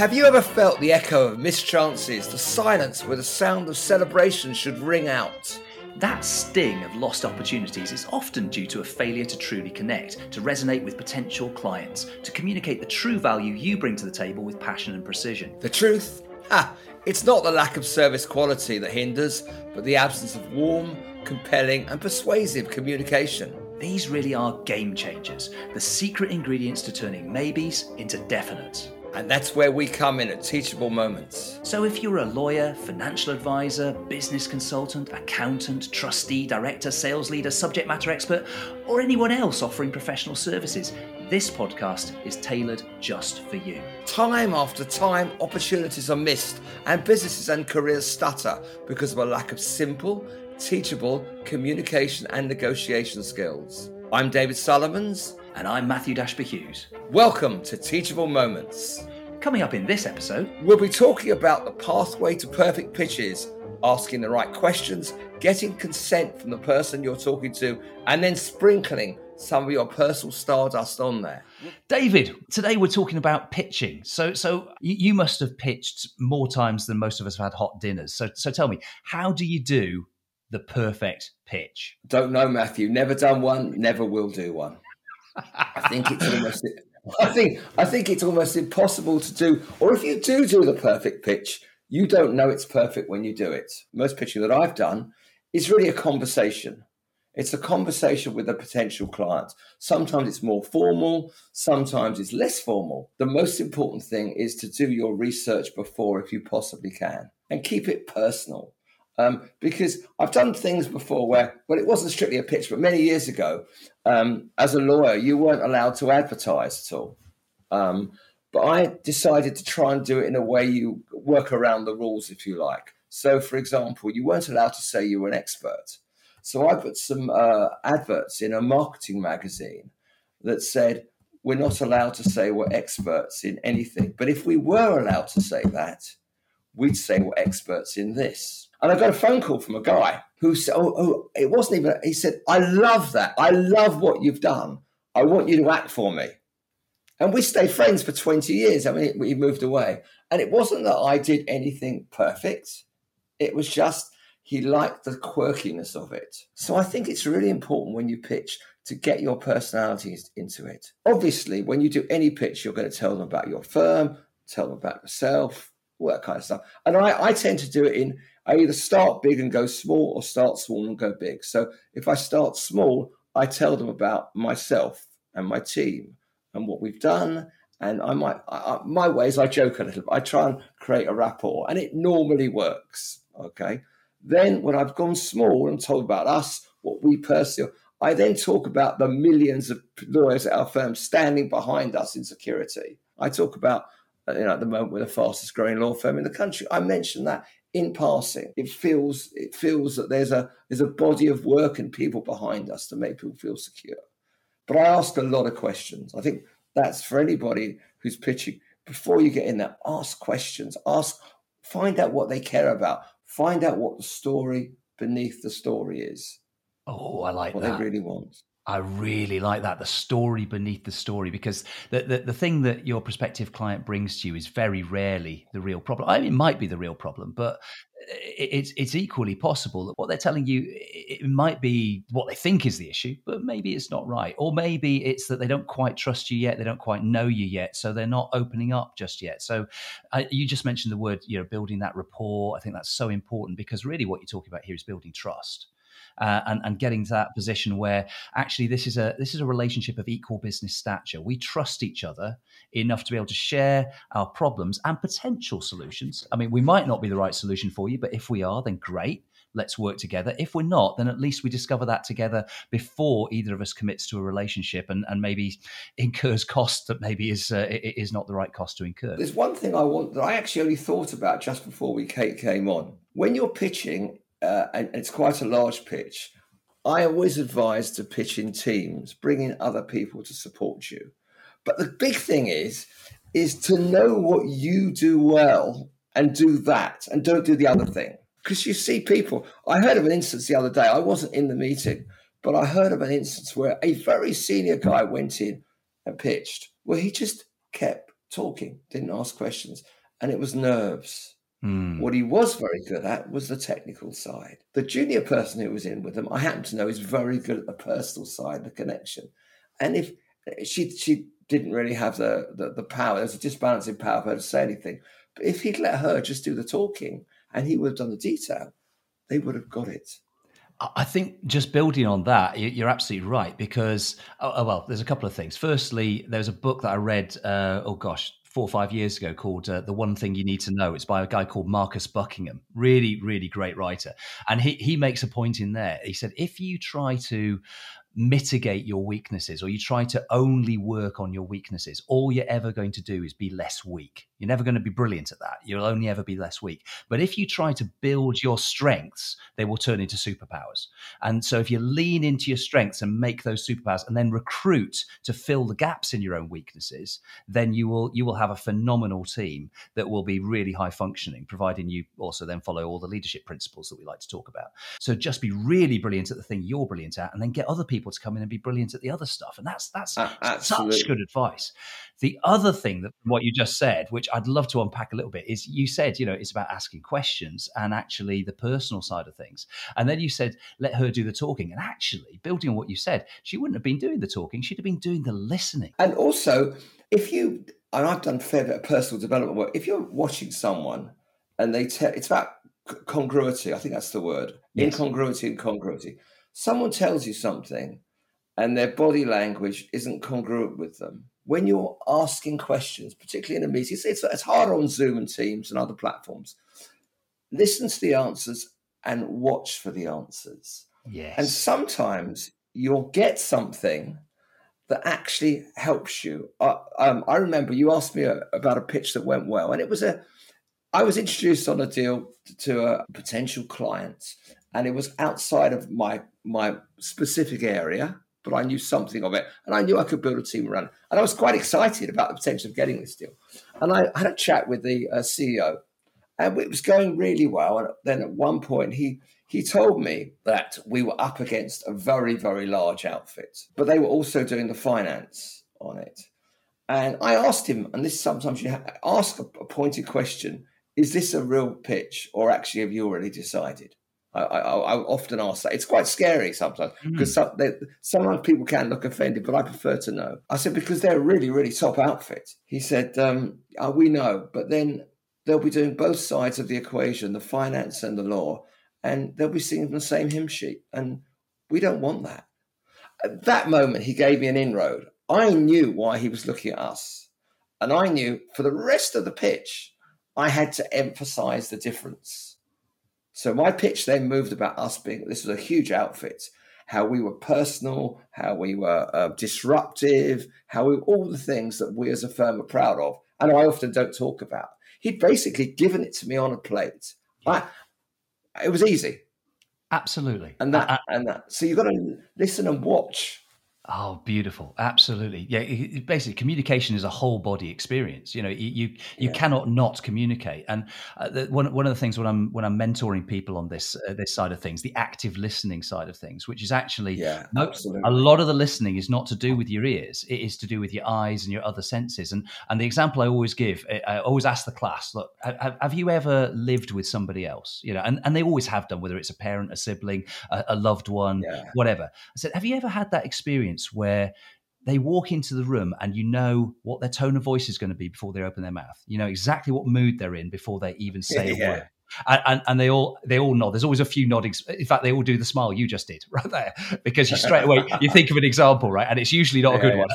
Have you ever felt the echo of missed chances, the silence where the sound of celebration should ring out? That sting of lost opportunities is often due to a failure to truly connect, to resonate with potential clients, to communicate the true value you bring to the table with passion and precision. The truth? Ha! It's not the lack of service quality that hinders, but the absence of warm, compelling, and persuasive communication. These really are game changers, the secret ingredients to turning maybes into definites. And that's where we come in at Teachable Moments. So, if you're a lawyer, financial advisor, business consultant, accountant, trustee, director, sales leader, subject matter expert, or anyone else offering professional services, this podcast is tailored just for you. Time after time, opportunities are missed, and businesses and careers stutter because of a lack of simple, teachable communication and negotiation skills. I'm David Sullivans. And I'm Matthew Dashby Hughes. Welcome to Teachable Moments. Coming up in this episode, we'll be talking about the pathway to perfect pitches, asking the right questions, getting consent from the person you're talking to, and then sprinkling some of your personal stardust on there. David, today we're talking about pitching. So, so you must have pitched more times than most of us have had hot dinners. So, so tell me, how do you do the perfect pitch? Don't know, Matthew. Never done one. Never will do one. I think it's almost. I think I think it's almost impossible to do. Or if you do do the perfect pitch, you don't know it's perfect when you do it. Most pitching that I've done is really a conversation. It's a conversation with a potential client. Sometimes it's more formal, sometimes it's less formal. The most important thing is to do your research before, if you possibly can, and keep it personal. Um, because I've done things before where, well, it wasn't strictly a pitch, but many years ago, um, as a lawyer, you weren't allowed to advertise at all. Um, but I decided to try and do it in a way you work around the rules, if you like. So, for example, you weren't allowed to say you were an expert. So I put some uh, adverts in a marketing magazine that said, we're not allowed to say we're experts in anything. But if we were allowed to say that, we'd say we're experts in this. And I got a phone call from a guy who said, oh, oh, it wasn't even, he said, I love that. I love what you've done. I want you to act for me. And we stayed friends for 20 years. I mean, he moved away. And it wasn't that I did anything perfect, it was just he liked the quirkiness of it. So I think it's really important when you pitch to get your personalities into it. Obviously, when you do any pitch, you're going to tell them about your firm, tell them about yourself, all that kind of stuff. And I, I tend to do it in I either start big and go small or start small and go big. So if I start small, I tell them about myself and my team and what we've done. And I might, I, my ways, I joke a little bit. I try and create a rapport, and it normally works. Okay. Then when I've gone small and told about us, what we personally, I then talk about the millions of lawyers at our firm standing behind us in security. I talk about, uh, you know, at the moment we're the fastest growing law firm in the country. I mention that in passing. It feels it feels that there's a there's a body of work and people behind us to make people feel secure. But I ask a lot of questions. I think that's for anybody who's pitching. Before you get in there, ask questions. Ask, find out what they care about. Find out what the story beneath the story is. Oh, I like that. what that. they really want. I really like that the story beneath the story because the, the, the thing that your prospective client brings to you is very rarely the real problem. I mean, it might be the real problem, but it's it's equally possible that what they're telling you it might be what they think is the issue, but maybe it's not right, or maybe it's that they don't quite trust you yet, they don't quite know you yet, so they're not opening up just yet. So you just mentioned the word, you know, building that rapport. I think that's so important because really what you're talking about here is building trust uh, and, and getting to that position where actually this is a this is a relationship of equal business stature. We trust each other enough to be able to share our problems and potential solutions. I mean, we might not be the right solution for you, but if we are, then great let's work together. If we're not, then at least we discover that together before either of us commits to a relationship and, and maybe incurs cost that maybe is uh, is not the right cost to incur. There's one thing I want that I actually only thought about just before we Kate came on. When you're pitching, uh, and it's quite a large pitch. I always advise to pitch in teams, bring in other people to support you. But the big thing is, is to know what you do well and do that, and don't do the other thing. Because you see people. I heard of an instance the other day. I wasn't in the meeting, but I heard of an instance where a very senior guy went in and pitched, where he just kept talking, didn't ask questions, and it was nerves. Mm. What he was very good at was the technical side. The junior person who was in with him, I happen to know, is very good at the personal side, the connection. And if she she didn't really have the the, the power, there was a disbalance in power for her to say anything. But if he'd let her just do the talking and he would have done the detail, they would have got it. I think just building on that, you're absolutely right because, oh, oh, well, there's a couple of things. Firstly, there's a book that I read, uh, oh gosh, four or five years ago called uh, The One Thing You Need to Know. It's by a guy called Marcus Buckingham, really, really great writer. And he, he makes a point in there. He said, if you try to mitigate your weaknesses or you try to only work on your weaknesses, all you're ever going to do is be less weak. You're never going to be brilliant at that. You'll only ever be less weak. But if you try to build your strengths, they will turn into superpowers. And so if you lean into your strengths and make those superpowers and then recruit to fill the gaps in your own weaknesses, then you will you will have a phenomenal team that will be really high functioning, providing you also then follow all the leadership principles that we like to talk about. So just be really brilliant at the thing you're brilliant at and then get other people to come in and be brilliant at the other stuff. And that's that's uh, such good advice. The other thing that what you just said, which I'd love to unpack a little bit, is you said, you know, it's about asking questions and actually the personal side of things. And then you said, let her do the talking. And actually, building on what you said, she wouldn't have been doing the talking, she'd have been doing the listening. And also, if you, and I've done a fair bit of personal development work, if you're watching someone and they tell, it's about congruity, I think that's the word, yes. incongruity and congruity. Someone tells you something and their body language isn't congruent with them when you're asking questions, particularly in a meeting, it's, it's, harder on Zoom and Teams and other platforms. Listen to the answers and watch for the answers. Yes. And sometimes you'll get something that actually helps you. I, um, I remember you asked me a, about a pitch that went well, and it was a. I was introduced on a deal to a potential client, and it was outside of my my specific area but I knew something of it, and I knew I could build a team around. It. And I was quite excited about the potential of getting this deal. And I had a chat with the uh, CEO, and it was going really well. And then at one point, he he told me that we were up against a very very large outfit, but they were also doing the finance on it. And I asked him, and this sometimes you ask a, a pointed question: Is this a real pitch, or actually have you already decided? I, I, I, often ask that. It's quite scary sometimes mm. because some, they, sometimes people can look offended, but I prefer to know. I said, because they're really, really top outfit. He said, um, oh, we know, but then they'll be doing both sides of the equation, the finance and the law, and they'll be singing the same hymn sheet. And we don't want that. At that moment, he gave me an inroad. I knew why he was looking at us. And I knew for the rest of the pitch, I had to emphasize the difference so my pitch then moved about us being this was a huge outfit, how we were personal, how we were uh, disruptive, how we all the things that we as a firm are proud of, and I often don't talk about. He'd basically given it to me on a plate. I, it was easy. Absolutely. And that, I, and that. So you've got to listen and watch Oh, beautiful! Absolutely, yeah. basically, communication is a whole body experience. You know, you you, you yeah. cannot not communicate. And uh, the, one one of the things when I'm when I'm mentoring people on this uh, this side of things, the active listening side of things, which is actually yeah, absolutely. a lot of the listening is not to do with your ears; it is to do with your eyes and your other senses. And and the example I always give, I always ask the class, look, have, have you ever lived with somebody else? You know, and and they always have done, whether it's a parent, a sibling, a, a loved one, yeah. whatever. I said, have you ever had that experience? Experience where they walk into the room and you know what their tone of voice is going to be before they open their mouth. You know exactly what mood they're in before they even say yeah. a word. And, and, and, they all they all nod. There's always a few nodding. In fact, they all do the smile you just did right there because you straight away you think of an example, right? And it's usually not a good yeah, one.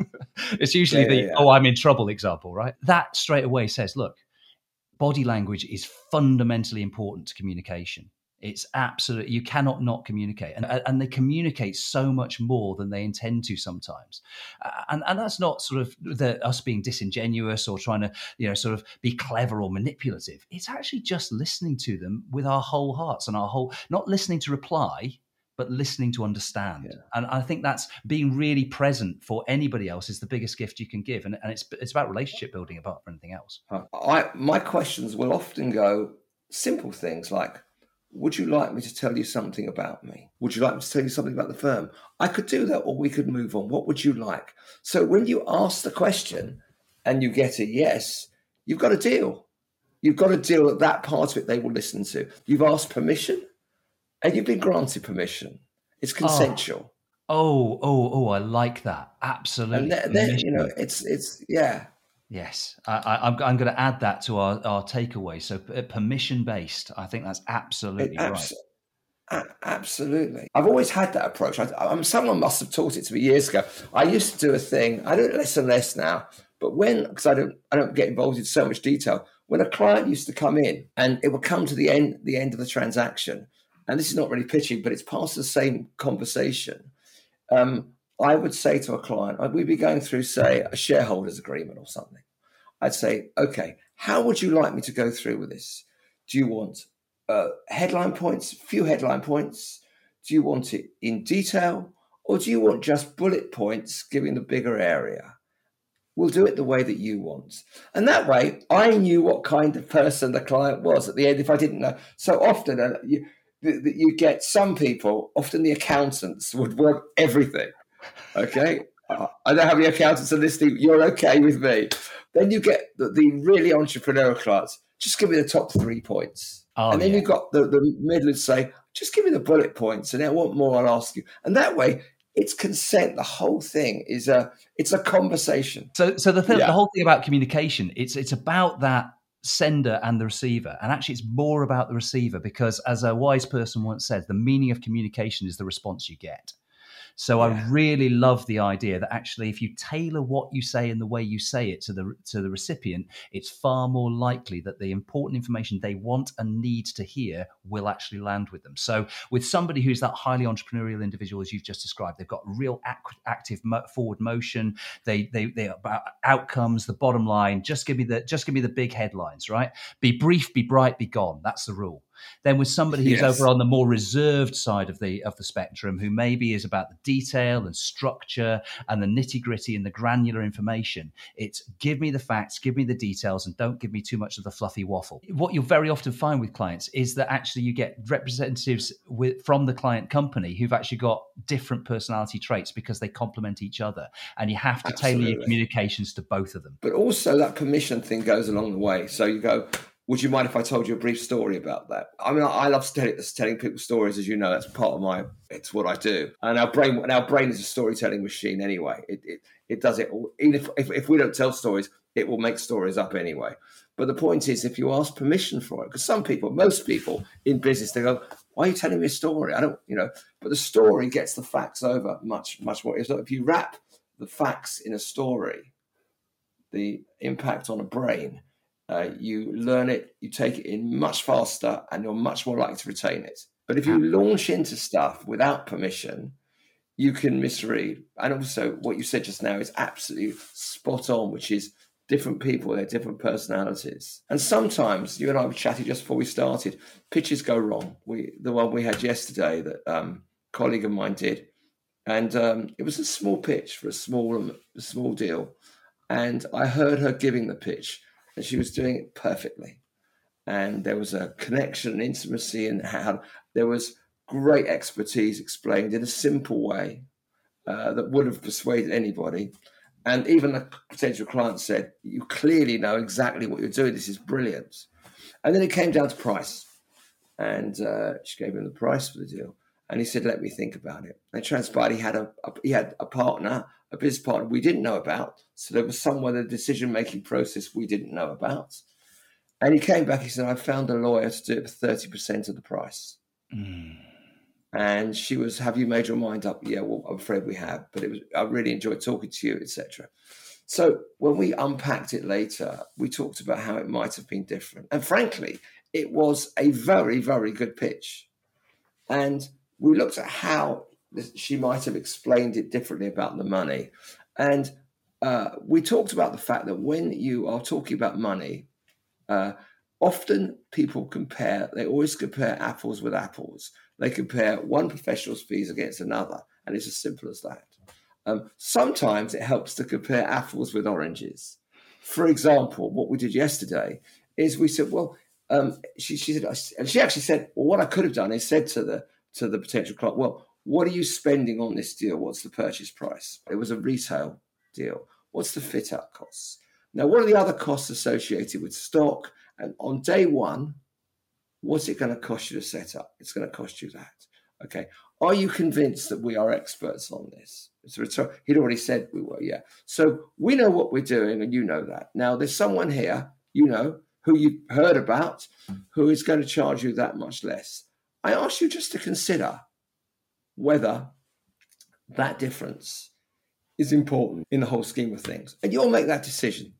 it's usually the oh I'm in trouble example, right? That straight away says, look, body language is fundamentally important to communication. It's absolutely you cannot not communicate, and and they communicate so much more than they intend to sometimes, and and that's not sort of the, us being disingenuous or trying to you know sort of be clever or manipulative. It's actually just listening to them with our whole hearts and our whole not listening to reply, but listening to understand. Yeah. And I think that's being really present for anybody else is the biggest gift you can give. And, and it's, it's about relationship building apart from anything else. Uh, I, my questions will often go simple things like, would you like me to tell you something about me? Would you like me to tell you something about the firm? I could do that, or we could move on. What would you like? So when you ask the question, and you get a yes, you've got a deal. You've got a deal that that part of it they will listen to. You've asked permission and you've been granted permission. It's oh. consensual. Oh, oh, oh, oh I like that. Absolutely. And then, you know, it's, it's, yeah. Yes, I, am going to add that to our, our takeaway. So permission based, I think that's absolutely abso- right. absolutely. I've always had that approach. I, I, someone must have taught it to me years ago. I used to do a thing. I do it less and less now. But when, because I don't, I don't get involved in so much detail. When a client used to come in and it would come to the end, the end of the transaction, and this is not really pitching, but it's part of the same conversation. Um, I would say to a client, we'd be going through, say, a shareholders agreement or something. I'd say, okay, how would you like me to go through with this? Do you want uh, headline points, few headline points? Do you want it in detail? Or do you want just bullet points giving the bigger area? We'll do it the way that you want. And that way, I knew what kind of person the client was at the end if I didn't know. So often, uh, you, you get some people, often the accountants, would want everything. Okay. Uh, I don't have many accountants are listening. You're okay with me. Then you get the, the really entrepreneurial clients. Just give me the top three points. Oh, and then yeah. you've got the, the middle say, just give me the bullet points. And then what more I'll ask you. And that way, it's consent. The whole thing is a it's a conversation. So so the thing, yeah. the whole thing about communication, it's it's about that sender and the receiver. And actually, it's more about the receiver because, as a wise person once said, the meaning of communication is the response you get. So yeah. I really love the idea that actually, if you tailor what you say and the way you say it to the to the recipient, it's far more likely that the important information they want and need to hear will actually land with them. So with somebody who's that highly entrepreneurial individual as you've just described, they've got real ac- active mo- forward motion. They they they about outcomes, the bottom line. Just give me the just give me the big headlines, right? Be brief, be bright, be gone. That's the rule. Then with somebody who's yes. over on the more reserved side of the of the spectrum, who maybe is about the detail and structure and the nitty gritty and the granular information, it's give me the facts, give me the details, and don't give me too much of the fluffy waffle. What you'll very often find with clients is that actually you get representatives with, from the client company who've actually got different personality traits because they complement each other, and you have to Absolutely. tailor your communications to both of them. But also that permission thing goes along the way. So you go, would you mind if I told you a brief story about that? I mean, I love telling, telling people stories, as you know. That's part of my. It's what I do. And our brain, and our brain is a storytelling machine anyway. It it, it does it. Even if, if if we don't tell stories, it will make stories up anyway. But the point is, if you ask permission for it, because some people, most people in business, they go, "Why are you telling me a story?" I don't, you know. But the story gets the facts over much much more. If you wrap the facts in a story, the impact on a brain uh, you learn it, you take it in much faster, and you're much more likely to retain it. But if you launch into stuff without permission, you can misread. And also, what you said just now is absolutely spot on, which is different people, they're different personalities. And sometimes you and I were chatting just before we started, pitches go wrong. We the one we had yesterday that um, a colleague of mine did, and um, it was a small pitch for a small a small deal. And I heard her giving the pitch and she was doing it perfectly. And there was a connection and intimacy, and how there was great expertise explained in a simple way uh, that would have persuaded anybody. And even the potential client said, You clearly know exactly what you're doing. This is brilliant. And then it came down to price. And uh, she gave him the price for the deal. And he said, Let me think about it. And it transpired he had a, a he had a partner a business partner we didn't know about. So there was somewhere the decision making process we didn't know about. And he came back, he said, I found a lawyer to do it for 30% of the price. Mm. And she was, Have you made your mind up? Yeah, well, I'm afraid we have. But it was I really enjoyed talking to you, etc. So when we unpacked it later, we talked about how it might have been different. And frankly, it was a very, very good pitch. And we looked at how she might have explained it differently about the money. And uh, we talked about the fact that when you are talking about money, uh, often people compare, they always compare apples with apples. They compare one professional's fees against another, and it's as simple as that. Um, sometimes it helps to compare apples with oranges. For example, what we did yesterday is we said, well, um, she, she said, and she actually said, well, what I could have done is said to the to the potential client, well, what are you spending on this deal? What's the purchase price? It was a retail deal. What's the fit out costs? Now, what are the other costs associated with stock? And on day one, what's it going to cost you to set up? It's going to cost you that. Okay. Are you convinced that we are experts on this? So he'd already said we were, yeah. So we know what we're doing, and you know that. Now, there's someone here, you know, who you've heard about, who is going to charge you that much less. I ask you just to consider whether that difference is important in the whole scheme of things. And you'll make that decision.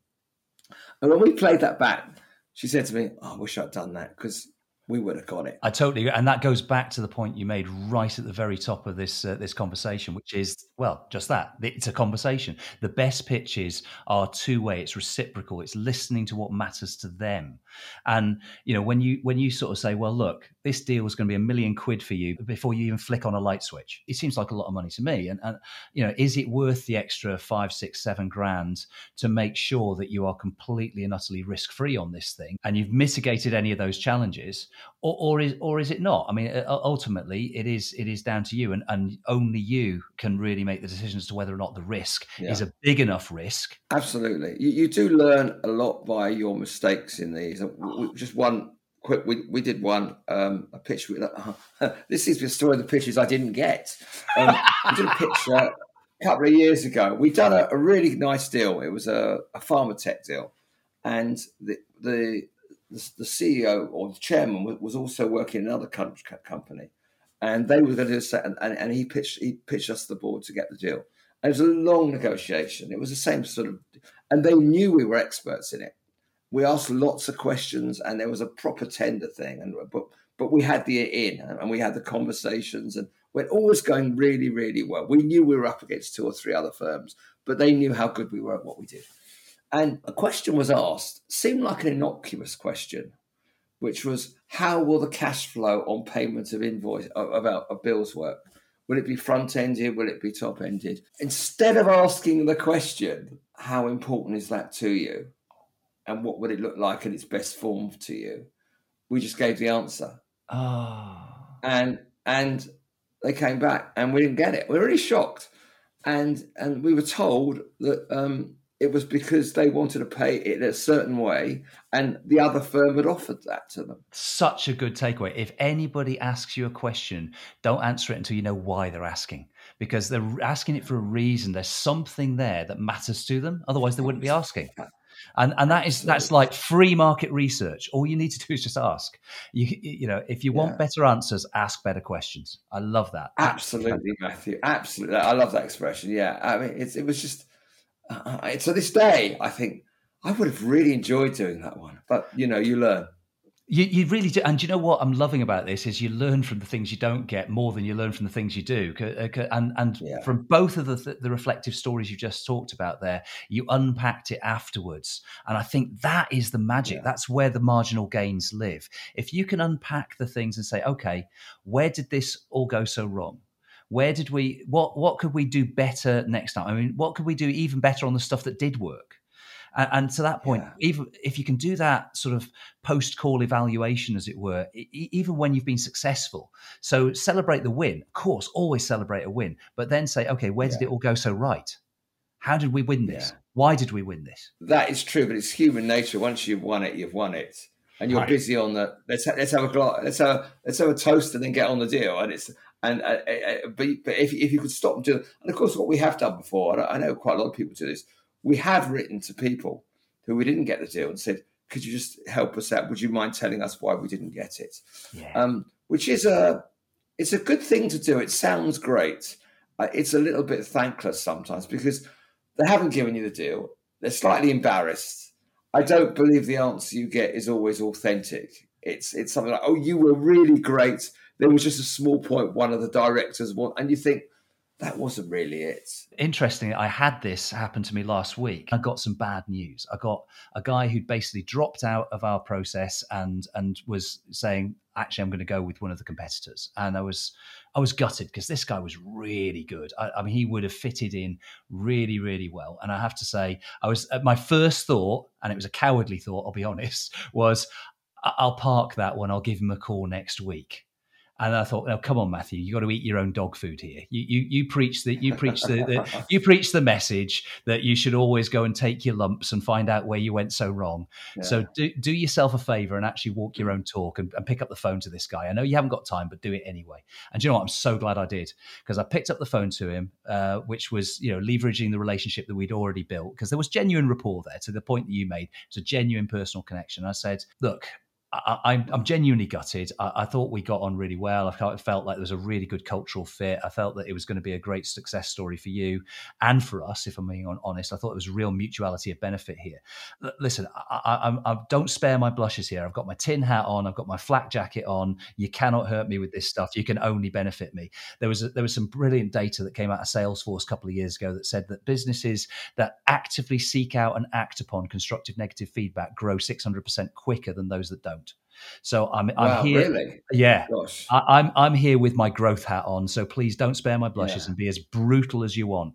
And when we played that back, she said to me, oh, I wish I'd done that because we would have got it. I totally, agree. and that goes back to the point you made right at the very top of this uh, this conversation, which is well, just that it's a conversation. The best pitches are two way; it's reciprocal. It's listening to what matters to them, and you know when you when you sort of say, well, look, this deal is going to be a million quid for you before you even flick on a light switch. It seems like a lot of money to me, and, and you know, is it worth the extra five, six, seven grand to make sure that you are completely and utterly risk free on this thing, and you've mitigated any of those challenges? or, or is or is it not? I mean, ultimately, it is it is down to you, and, and only you can really make the decision as to whether or not the risk yeah. is a big enough risk. Absolutely, you, you do learn a lot by your mistakes in these. Just one quick, we, we did one um, a pitch. With, uh, this is the story of the pitches I didn't get. Um, we did a pitch a couple of years ago. We'd done a, a really nice deal. It was a, a Pharmatech deal, and the the the, CEO or the chairman was also working in another country, company, and they were going to do and, and, and he pitched he pitched us the board to get the deal. It was a long negotiation. It was the same sort of, and they knew we were experts in it. We asked lots of questions, and there was a proper tender thing. And but but we had the in, and we had the conversations, and we're always oh, going really really well. We knew we were up against two or three other firms, but they knew how good we were at what we did. And a question was asked, seemed like an innocuous question, which was how will the cash flow on payment of invoice of, of, of bills work? Will it be front ended? Will it be top ended? Instead of asking the question, how important is that to you? And what would it look like in its best form to you? We just gave the answer. Oh. And and they came back and we didn't get it. We were really shocked. And and we were told that um, it was because they wanted to pay it a certain way and the other firm had offered that to them. Such a good takeaway. If anybody asks you a question, don't answer it until you know why they're asking because they're asking it for a reason. There's something there that matters to them. Otherwise, they wouldn't be asking. And and that is that's like free market research. All you need to do is just ask. You you know, if you want yeah. better answers, ask better questions. I love that. Absolutely, Matthew. Absolutely, I love that expression. Yeah, I mean, it's it was just uh, to this day, I think I would have really enjoyed doing that one. But you know, you learn. You, you really do, and you know what I'm loving about this is you learn from the things you don't get more than you learn from the things you do, uh, and and yeah. from both of the the reflective stories you just talked about there, you unpacked it afterwards, and I think that is the magic. Yeah. That's where the marginal gains live. If you can unpack the things and say, okay, where did this all go so wrong? where did we what what could we do better next time i mean what could we do even better on the stuff that did work and, and to that point yeah. even if you can do that sort of post call evaluation as it were e- even when you've been successful so celebrate the win of course always celebrate a win but then say okay where did yeah. it all go so right how did we win this yeah. why did we win this that is true but it's human nature once you've won it you've won it and you're right. busy on the let's let's have a glass, let's have let's have a toast and then get on the deal and it's and uh, uh, uh, but, but if, if you could stop and do, and of course, what we have done before, I know quite a lot of people do this. We have written to people who we didn't get the deal and said, "Could you just help us out? Would you mind telling us why we didn't get it?" Yeah. Um, which is a it's a good thing to do. It sounds great. Uh, it's a little bit thankless sometimes because they haven't given you the deal. They're slightly embarrassed. I don't believe the answer you get is always authentic. It's it's something like, "Oh, you were really great." there was just a small point one of the directors want, and you think that wasn't really it. Interesting. I had this happen to me last week. I got some bad news. I got a guy who'd basically dropped out of our process and and was saying, actually, I'm going to go with one of the competitors. And I was I was gutted because this guy was really good. I, I, mean, he would have fitted in really, really well. And I have to say, I was uh, my first thought, and it was a cowardly thought. I'll be honest, was I'll park that one. I'll give him a call next week And I thought, "No, come on, Matthew, you got to eat your own dog food here. You you, you preach the you preach the, the you preach the message that you should always go and take your lumps and find out where you went so wrong. Yeah. So do do yourself a favor and actually walk your own talk and, and, pick up the phone to this guy. I know you haven't got time, but do it anyway. And you know what? I'm so glad I did because I picked up the phone to him, uh, which was you know leveraging the relationship that we'd already built because there was genuine rapport there to the point that you made. It's a genuine personal connection. I said, look, I, am I'm genuinely gutted. I, I, thought we got on really well. I felt, like there was a really good cultural fit. I felt that it was going to be a great success story for you and for us, if I'm being honest. I thought there was real mutuality of benefit here. L- listen, I, I, I, don't spare my blushes here. I've got my tin hat on. I've got my flak jacket on. You cannot hurt me with this stuff. You can only benefit me. There was a, there was some brilliant data that came out of Salesforce a couple of years ago that said that businesses that actively seek out and act upon constructive negative feedback grow 600% quicker than those that don't. So I'm, I'm wow, here. Really? Yeah, I, am I'm, I'm here with my growth hat on. So please don't spare my blushes yeah. and be as brutal as you want.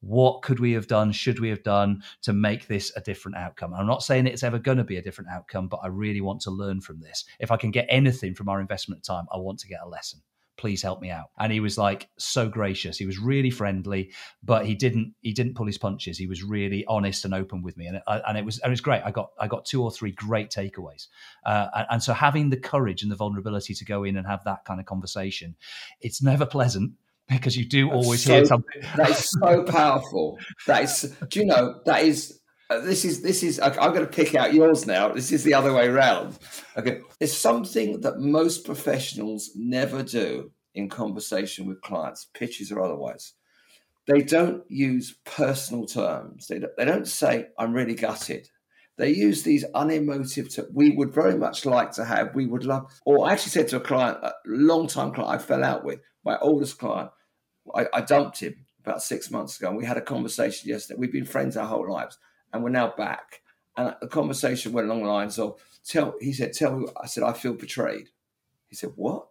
What could we have done? Should we have done to make this a different outcome? I'm not saying it's ever going to be a different outcome, but I really want to learn from this. If I can get anything from our investment time, I want to get a lesson please help me out. And he was like so gracious. He was really friendly but he didn't he didn't pull his punches. He was really honest and open with me. And, uh, and it was and it was great. I got i got two or three great takeaways. Uh, and, and so having the courage and the vulnerability to go in and have that kind of conversation it's never pleasant because you do always so, hear something. that is so powerful. That is do you know that is Uh, this is this is I'm going to pick out yours now. This is the other way around. Okay, it's something that most professionals never do in conversation with clients, pitches or otherwise. They don't use personal terms. They don't, they don't say "I'm really gutted." They use these unemotive. We would very much like to have. We would love. Or I actually said to a client, a long time client I fell out with, my oldest client. I, I dumped him about six months ago, and we had a conversation yesterday. We've been friends our whole lives and we're now back. And the conversation went along the lines of, "Tell," he said, "Tell me." I said, "I feel betrayed." He said, "What?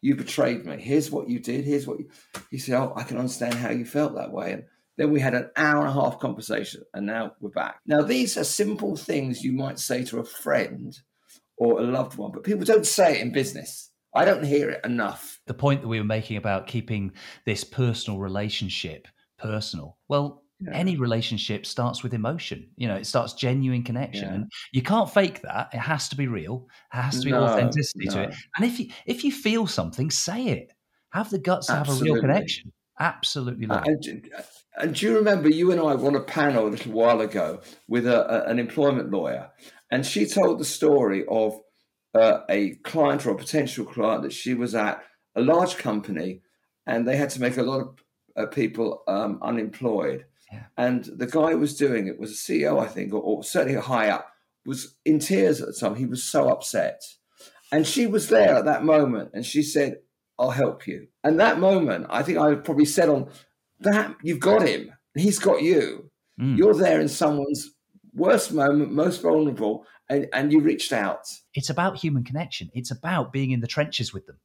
You betrayed me. Here's what you did. Here's what you." He said, "Oh, I can understand how you felt that way." And then we had an hour and a half conversation, and now we're back. Now these are simple things you might say to a friend or a loved one, but people don't say it in business. I don't hear it enough. The point that we were making about keeping this personal relationship personal. Well, yeah. any relationship starts with emotion you know it starts genuine connection yeah. and you can't fake that it has to be real it has to be no, authenticity no. to it and if you if you feel something say it have the guts to have a real connection absolutely uh, and, and, do you remember you and i were on a panel a little while ago with a, a, an employment lawyer and she told the story of uh, a client or a potential client that she was at a large company and they had to make a lot of uh, people um, unemployed yeah. And the guy who was doing it was a CEO, I think, or, or certainly high up, was in tears at the time. He was so upset. And she was there at that moment and she said, I'll help you. And that moment, I think I probably said on that, you've got him. He's got you. Mm. You're there in someone's worst moment, most vulnerable, and, and you reached out. It's about human connection. It's about being in the trenches with them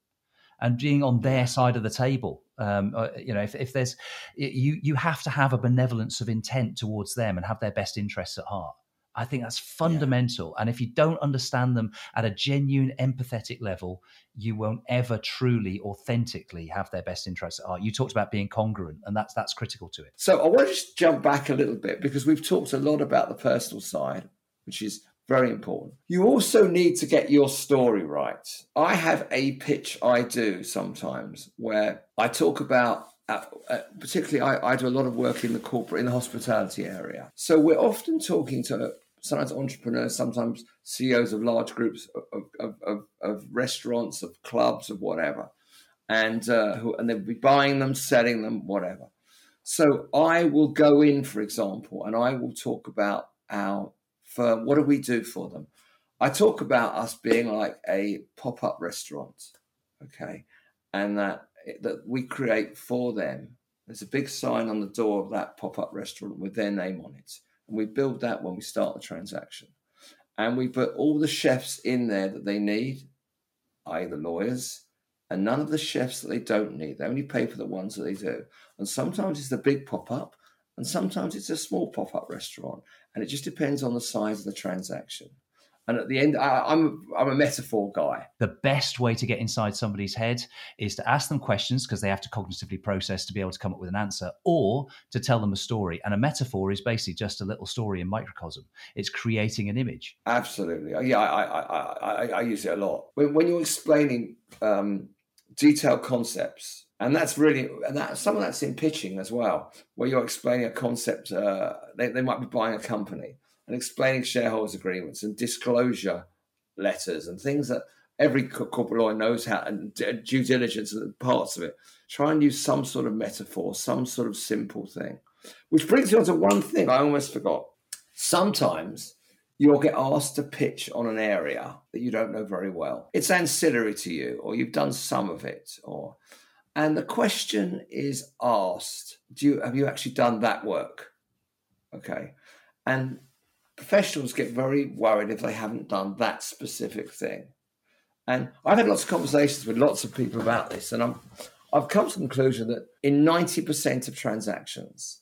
and being on their side of the table. Um, uh, you know, if, if there's you, you have to have a benevolence of intent towards them and have their best interests at heart. I think that's fundamental. Yeah. And if you don't understand them at a genuine, empathetic level, you won't ever truly, authentically have their best interests at heart. You talked about being congruent, and that's that's critical to it. So I want to just jump back a little bit because we've talked a lot about the personal side, which is very important. You also need to get your story right. I have a pitch I do sometimes where I talk about uh, uh, particularly I, I, do a lot of work in the corporate in the hospitality area so we're often talking to sometimes entrepreneurs sometimes ceos of large groups of, of, of, of restaurants of clubs of whatever and uh, who, and they'll be buying them selling them whatever so i will go in for example and i will talk about our firm. What do we do for them? I talk about us being like a pop up restaurant, okay, and that that we create for them. There's a big sign on the door of that pop up restaurant with their name on it, and we build that when we start the transaction, and we put all the chefs in there that they need, i.e., the lawyers, and none of the chefs that they don't need. They only pay for the ones that they do, and sometimes it's the big pop up, and sometimes it's a small pop up restaurant. And it just depends on the size of the transaction. And at the end, I, I'm I'm a metaphor guy. The best way to get inside somebody's head is to ask them questions because they have to cognitively process to be able to come up with an answer, or to tell them a story. And a metaphor is basically just a little story in microcosm. It's creating an image. Absolutely, yeah. I I I, I, I use it a lot when, when you're explaining um, detailed concepts and that's really and that some of that's in pitching as well where you're explaining a concept uh, they, they might be buying a company and explaining shareholders agreements and disclosure letters and things that every corporate lawyer knows how and due diligence and parts of it. Try and use some sort of metaphor some sort of simple thing which brings me on to one thing i almost forgot. Sometimes you'll get asked to pitch on an area that you don't know very well. It's ancillary to you or you've done some of it or and the question is asked do you have you actually done that work okay and professionals get very worried if they haven't done that specific thing. And I've had lots of conversations with lots of people about this, and I'm, I've come to the conclusion that in 90% of transactions,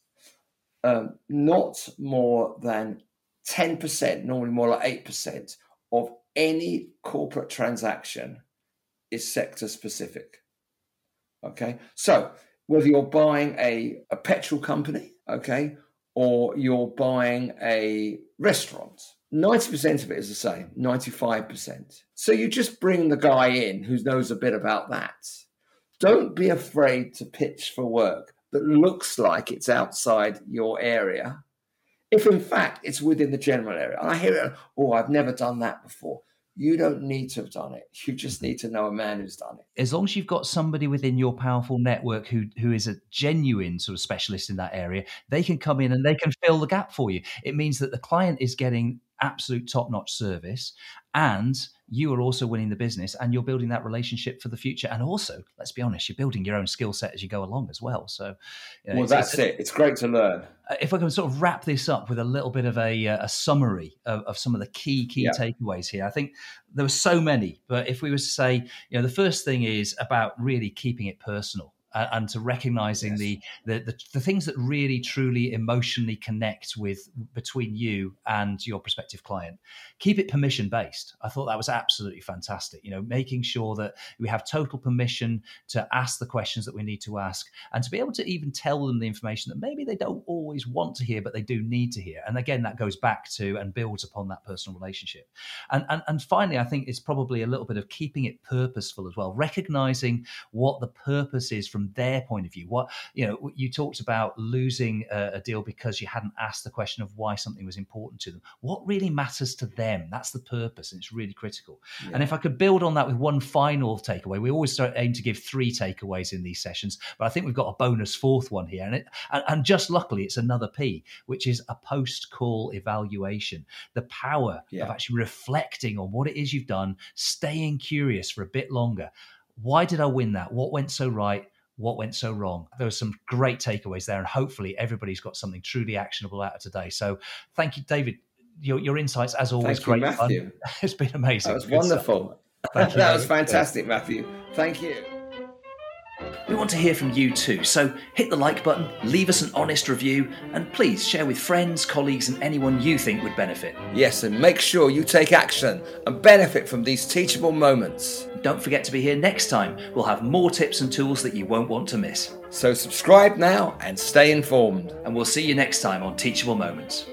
um, not more than 10%, normally more like 8%, of any corporate transaction is sector specific. Okay. So whether you're buying a, a petrol company, okay, or you're buying a restaurant, 90% of it is the same, 95%. So you just bring the guy in who knows a bit about that. Don't be afraid to pitch for work that looks like it's outside your area, if in fact it's within the general area. And I hear it, oh, I've never done that before. You don't need to have done it. You just need to know a man who's done it. As long as you've got somebody within your powerful network who who is a genuine sort of specialist in that area, they can come in and they can fill the gap for you. It means that the client is getting absolute top-notch service and you are also winning the business and you're building that relationship for the future. And also let's be honest you're building your own skill set as you go along as well. So you know, well that's it. It's great to learn. Uh, if i can sort of wrap this up with a little bit of a, uh, a summary of, of, some of the key key yeah. takeaways here. I think there were so many but if we were to say you know the first thing is about really keeping it personal and to recognizing yes. the, the, the the things that really truly emotionally connect with between you and your prospective client. Keep it permission based i thought that was absolutely fantastic you know making sure that we have total permission to ask the questions that we need to ask and to be able to even tell them the information that maybe they don't always want to hear but they do need to hear. And again that goes back to and builds upon that personal relationship. And and, and finally i think it's probably a little bit of keeping it purposeful as well recognizing what the purpose is from from their point of view. What you know, you talked about losing a, a deal because you hadn't asked the question of why something was important to them. What really matters to them? That's the purpose, and it's really critical. Yeah. And if I could build on that with one final takeaway, we always start, aim to give three takeaways in these sessions, but I think we've got a bonus fourth one here, and it, and, and just luckily it's another P, which is a post-call evaluation. The power yeah. of actually reflecting on what it is you've done, staying curious for a bit longer. Why did I win that? What went so right? What went so wrong. There were some great takeaways there, and hopefully everybody's got something truly actionable out of today. So thank you, David. Your, your insights, as always, thank great you, Matthew. Fun. It's been amazing. That was Good wonderful. that was fantastic, Matthew. Thank you. We want to hear from you too, so hit the like button, leave us an honest review, and please share with friends, colleagues, and anyone you think would benefit. Yes, and make sure you take action and benefit from these teachable moments. Don't forget to be here next time. We'll have more tips and tools that you won't want to miss. So subscribe now and stay informed. And we'll see you next time on Teachable Moments.